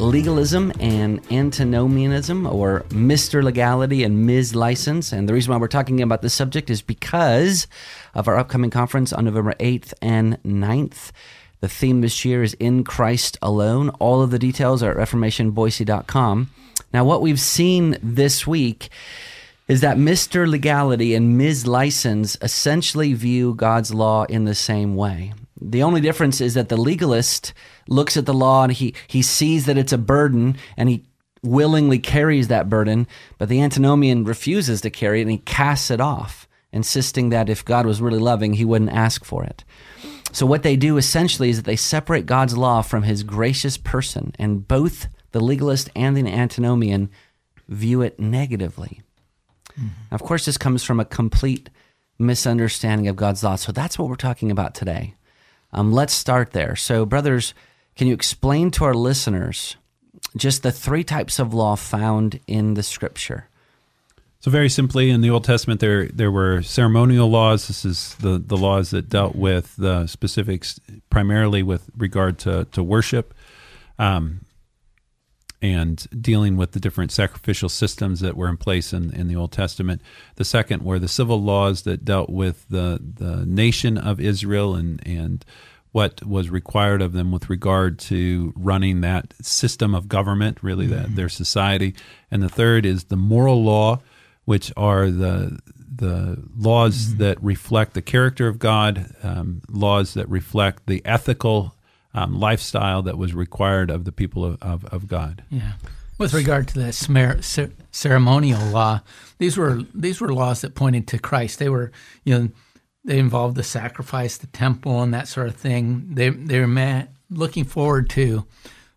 legalism and antinomianism, or Mr. Legality and Ms. License. And the reason why we're talking about this subject is because of our upcoming conference on November 8th and 9th. The theme this year is In Christ Alone. All of the details are at reformationboise.com. Now, what we've seen this week is that Mr. Legality and Ms. License essentially view God's law in the same way. The only difference is that the legalist looks at the law and he, he sees that it's a burden and he willingly carries that burden, but the antinomian refuses to carry it and he casts it off, insisting that if God was really loving, he wouldn't ask for it. So, what they do essentially is that they separate God's law from his gracious person, and both the legalist and the antinomian view it negatively. Mm-hmm. Of course, this comes from a complete misunderstanding of God's law. So, that's what we're talking about today. Um, let's start there. So, brothers, can you explain to our listeners just the three types of law found in the scripture? So, very simply, in the Old Testament, there there were ceremonial laws. This is the, the laws that dealt with the specifics, primarily with regard to, to worship. Um, and dealing with the different sacrificial systems that were in place in, in the Old Testament. The second were the civil laws that dealt with the, the nation of Israel and, and what was required of them with regard to running that system of government, really mm-hmm. that, their society. And the third is the moral law, which are the the laws mm-hmm. that reflect the character of God, um, laws that reflect the ethical um, lifestyle that was required of the people of, of, of God. Yeah. With regard to the smer- ceremonial law, these were these were laws that pointed to Christ. They were, you know, they involved the sacrifice, the temple, and that sort of thing. They they were looking forward to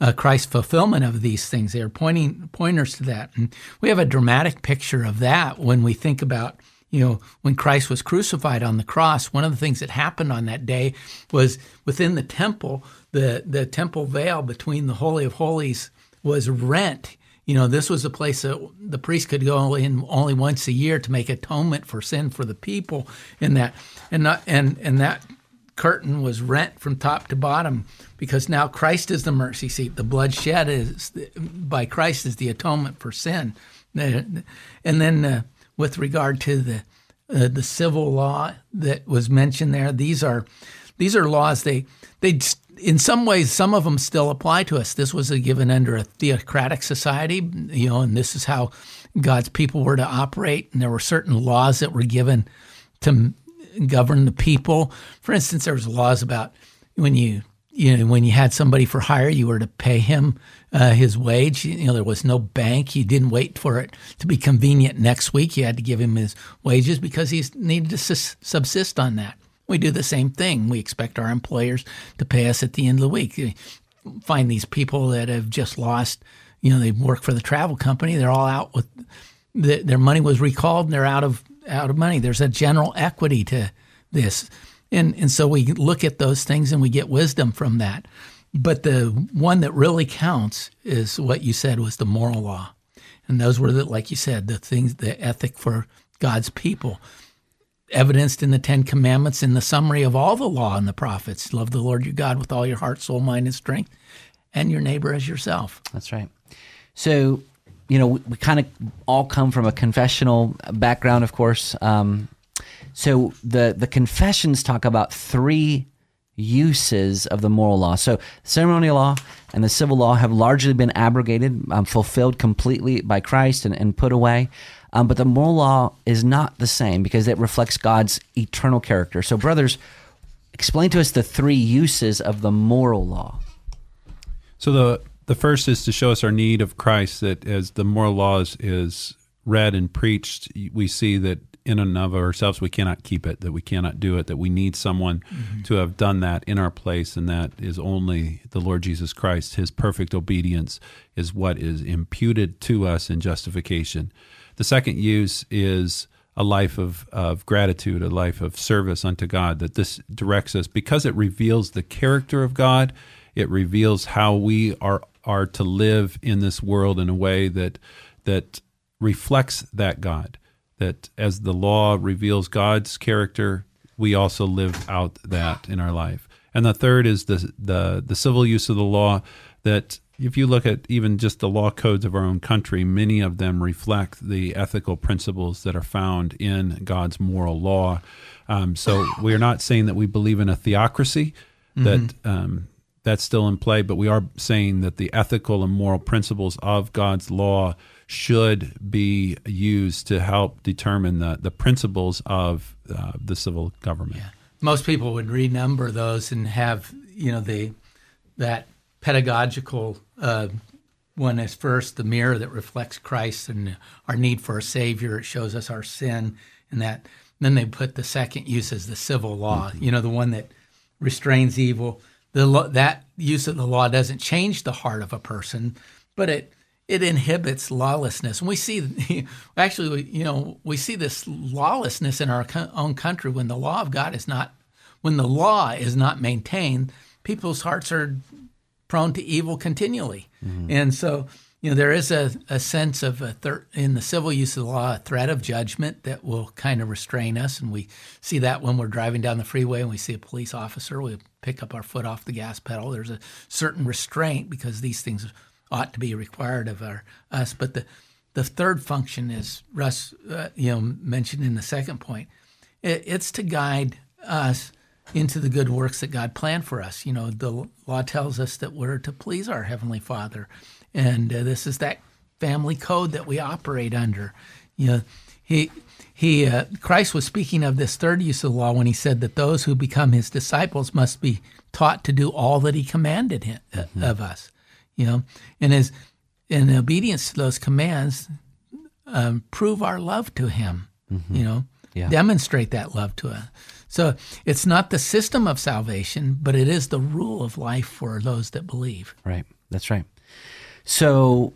uh, Christ's fulfillment of these things. They are pointing pointers to that, and we have a dramatic picture of that when we think about you know, when Christ was crucified on the cross, one of the things that happened on that day was within the temple, the, the temple veil between the Holy of Holies was rent. You know, this was a place that the priest could go in only once a year to make atonement for sin for the people. In that, and not, and and that curtain was rent from top to bottom because now Christ is the mercy seat. The blood shed is by Christ is the atonement for sin. And then uh, with regard to the uh, the civil law that was mentioned there. These are these are laws they they in some ways some of them still apply to us. This was a given under a theocratic society, you know, and this is how God's people were to operate. And there were certain laws that were given to govern the people. For instance, there was laws about when you you know when you had somebody for hire, you were to pay him uh, his wage. You know, there was no bank. He didn't wait for it to be convenient next week. You had to give him his wages because he needed to subsist on that. We do the same thing. We expect our employers to pay us at the end of the week. You find these people that have just lost, you know, they work for the travel company. They're all out with the, their money was recalled and they're out of out of money. There's a general equity to this. And and so we look at those things and we get wisdom from that. But the one that really counts is what you said was the moral law. And those were, the, like you said, the things, the ethic for God's people, evidenced in the Ten Commandments in the summary of all the law and the prophets. Love the Lord your God with all your heart, soul, mind, and strength, and your neighbor as yourself. That's right. So, you know, we, we kind of all come from a confessional background, of course. Um, so the the confessions talk about three uses of the moral law. So, ceremonial law and the civil law have largely been abrogated, um, fulfilled completely by Christ, and, and put away. Um, but the moral law is not the same because it reflects God's eternal character. So, brothers, explain to us the three uses of the moral law. So the the first is to show us our need of Christ. That as the moral laws is read and preached, we see that in and of ourselves we cannot keep it, that we cannot do it, that we need someone mm-hmm. to have done that in our place, and that is only the Lord Jesus Christ. His perfect obedience is what is imputed to us in justification. The second use is a life of, of gratitude, a life of service unto God, that this directs us because it reveals the character of God. It reveals how we are are to live in this world in a way that that reflects that God that as the law reveals God's character, we also live out that in our life. And the third is the the the civil use of the law that if you look at even just the law codes of our own country, many of them reflect the ethical principles that are found in God's moral law. Um, so we are not saying that we believe in a theocracy, that mm-hmm. um, that's still in play, but we are saying that the ethical and moral principles of God's law should be used to help determine the, the principles of uh, the civil government. Yeah. Most people would renumber those and have you know the that pedagogical uh, one is first the mirror that reflects Christ and our need for a Savior. It shows us our sin, and that. then they put the second use as the civil law. Mm-hmm. You know, the one that restrains evil. The that use of the law doesn't change the heart of a person, but it it inhibits lawlessness. And we see, actually, you know, we see this lawlessness in our own country when the law of God is not, when the law is not maintained, people's hearts are prone to evil continually. Mm-hmm. And so, you know, there is a, a sense of a thir- in the civil use of the law, a threat of judgment that will kind of restrain us. And we see that when we're driving down the freeway and we see a police officer, we pick up our foot off the gas pedal. There's a certain restraint because these things ought to be required of our, us. But the, the third function is Russ, uh, you know, mentioned in the second point. It, it's to guide us into the good works that God planned for us. You know, the law tells us that we're to please our heavenly Father, and uh, this is that family code that we operate under. You know, he he uh, Christ was speaking of this third use of the law when he said that those who become his disciples must be taught to do all that he commanded him, uh, mm-hmm. of us you know, and as in obedience to those commands, um, prove our love to Him, mm-hmm. you know, yeah. demonstrate that love to us. So it's not the system of salvation, but it is the rule of life for those that believe. Right. That's right. So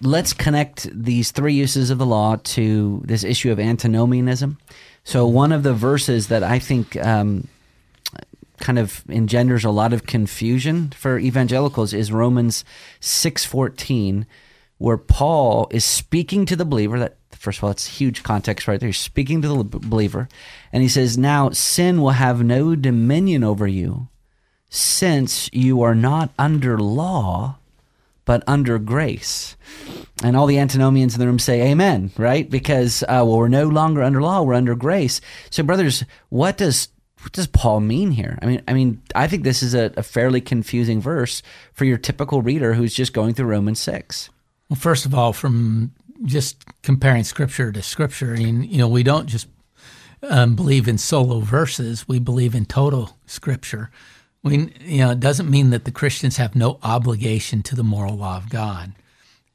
let's connect these three uses of the law to this issue of antinomianism. So one of the verses that I think um, kind of engenders a lot of confusion for evangelicals is Romans 6:14 where Paul is speaking to the believer that first of all it's huge context right there he's speaking to the believer and he says now sin will have no dominion over you since you are not under law but under grace. And all the antinomians in the room say amen, right? Because, uh, well, we're no longer under law, we're under grace. So, brothers, what does what does Paul mean here? I mean, I mean, I think this is a, a fairly confusing verse for your typical reader who's just going through Romans six. Well, first of all, from just comparing scripture to scripture, and you know, we don't just um, believe in solo verses; we believe in total scripture. We, you know, it doesn't mean that the Christians have no obligation to the moral law of God.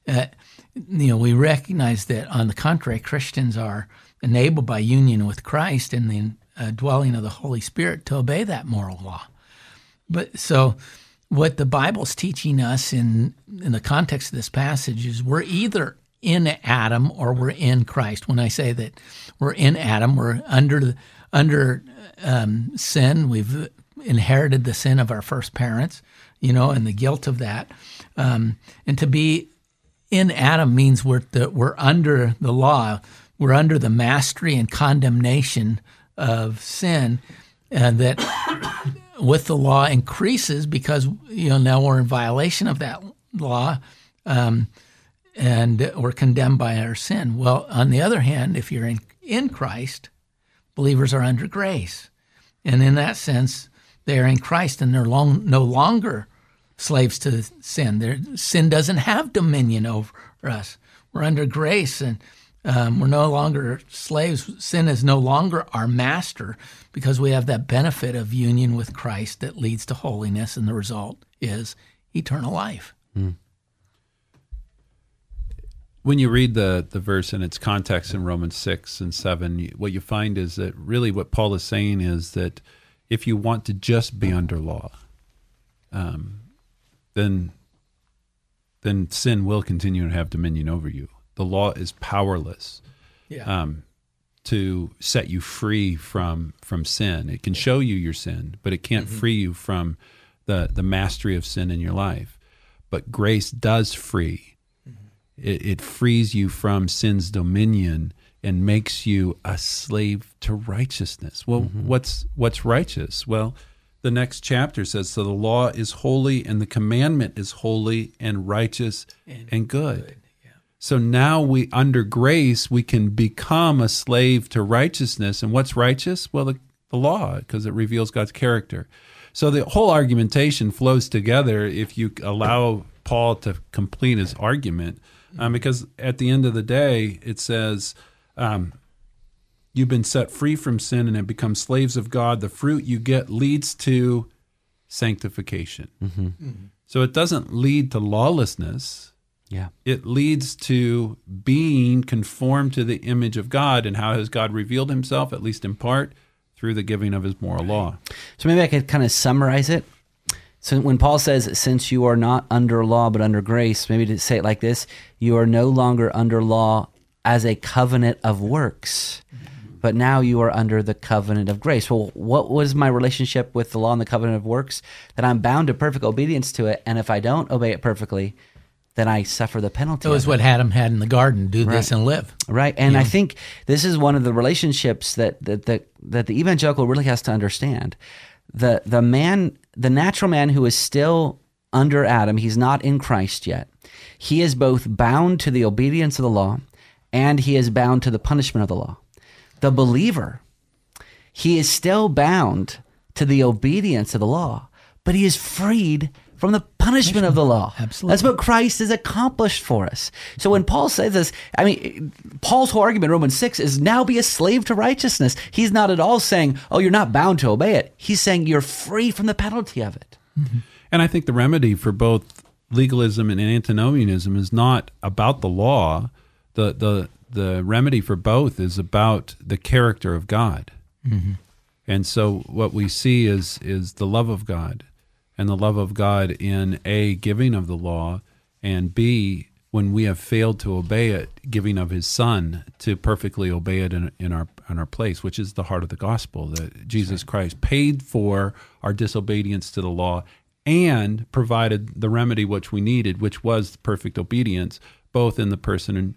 Uh, you know, we recognize that, on the contrary, Christians are enabled by union with Christ and the uh, dwelling of the Holy Spirit to obey that moral law. But so, what the Bible's teaching us in in the context of this passage is we're either in Adam or we're in Christ. When I say that we're in Adam, we're under under um, sin. We've inherited the sin of our first parents, you know, and the guilt of that. Um, and to be in Adam means we're the, we're under the law. We're under the mastery and condemnation of sin and that with the law increases because you know now we're in violation of that law um, and we're condemned by our sin. Well, on the other hand, if you're in, in Christ, believers are under grace. And in that sense, they are in Christ and they're long, no longer slaves to sin. Their, sin doesn't have dominion over us. We're under grace and Um, we're no longer slaves. Sin is no longer our master because we have that benefit of union with Christ that leads to holiness, and the result is eternal life. Mm. When you read the, the verse in its context in Romans 6 and 7, what you find is that really what Paul is saying is that if you want to just be under law, um, then then sin will continue to have dominion over you. The law is powerless yeah. um, to set you free from from sin. It can show you your sin, but it can't mm-hmm. free you from the the mastery of sin in your life. But grace does free. It, it frees you from sin's dominion and makes you a slave to righteousness. Well, mm-hmm. what's what's righteous? Well, the next chapter says, So the law is holy and the commandment is holy and righteous and, and good. good. Yeah. So now we, under grace, we can become a slave to righteousness. And what's righteous? Well, the, the law, because it reveals God's character. So the whole argumentation flows together if you allow Paul to complete his argument. Um, because at the end of the day, it says, um, You've been set free from sin and have become slaves of God. The fruit you get leads to sanctification. Mm-hmm. Mm-hmm. So it doesn't lead to lawlessness. Yeah. It leads to being conformed to the image of God. And how has God revealed himself, at least in part, through the giving of his moral law? So maybe I could kind of summarize it. So when Paul says, since you are not under law but under grace, maybe to say it like this you are no longer under law as a covenant of works but now you are under the covenant of grace. Well, what was my relationship with the law and the covenant of works? That I'm bound to perfect obedience to it, and if I don't obey it perfectly, then I suffer the penalty. It was what Adam had in the garden: do right. this and live. Right, and yeah. I think this is one of the relationships that that that, that the evangelical really has to understand. the The man, the natural man who is still under Adam, he's not in Christ yet. He is both bound to the obedience of the law, and he is bound to the punishment of the law the believer, he is still bound to the obedience of the law, but he is freed from the punishment of the law. Absolutely. That's what Christ has accomplished for us. So when Paul says this, I mean, Paul's whole argument, Romans 6, is now be a slave to righteousness. He's not at all saying, oh, you're not bound to obey it. He's saying you're free from the penalty of it. Mm-hmm. And I think the remedy for both legalism and antinomianism is not about the law. The, the, the remedy for both is about the character of God. Mm-hmm. And so what we see is is the love of God and the love of God in a giving of the law and b when we have failed to obey it giving of his son to perfectly obey it in, in our in our place which is the heart of the gospel that Jesus. Christ paid for our disobedience to the law and provided the remedy which we needed which was perfect obedience both in the person and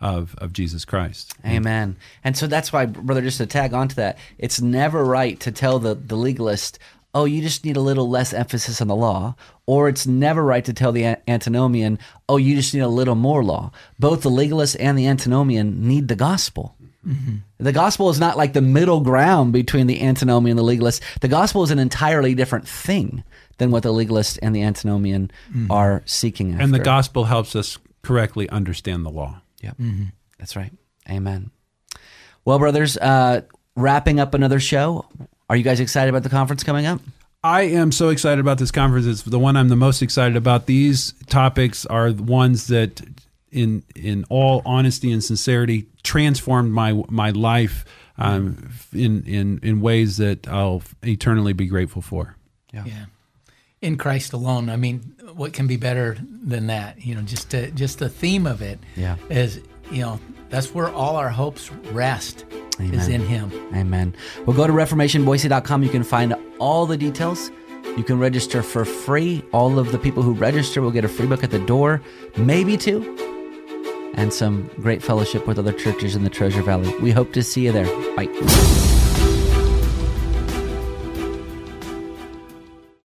of, of Jesus Christ. Amen. And so that's why, brother, just to tag onto that, it's never right to tell the, the legalist, oh, you just need a little less emphasis on the law, or it's never right to tell the antinomian, oh, you just need a little more law. Both the legalist and the antinomian need the gospel. Mm-hmm. The gospel is not like the middle ground between the antinomian and the legalist. The gospel is an entirely different thing than what the legalist and the antinomian mm-hmm. are seeking after. And the gospel helps us correctly understand the law. Yep. mm-hmm. that's right. Amen. Well, brothers, uh, wrapping up another show. Are you guys excited about the conference coming up? I am so excited about this conference. It's the one I'm the most excited about. These topics are the ones that, in in all honesty and sincerity, transformed my my life um, in in in ways that I'll eternally be grateful for. Yeah. yeah. In Christ alone. I mean, what can be better than that? You know, just to, just the theme of it yeah. is you know that's where all our hopes rest Amen. is in Him. Amen. Well, go to reformationboise.com. You can find all the details. You can register for free. All of the people who register will get a free book at the door, maybe two, and some great fellowship with other churches in the Treasure Valley. We hope to see you there. Bye.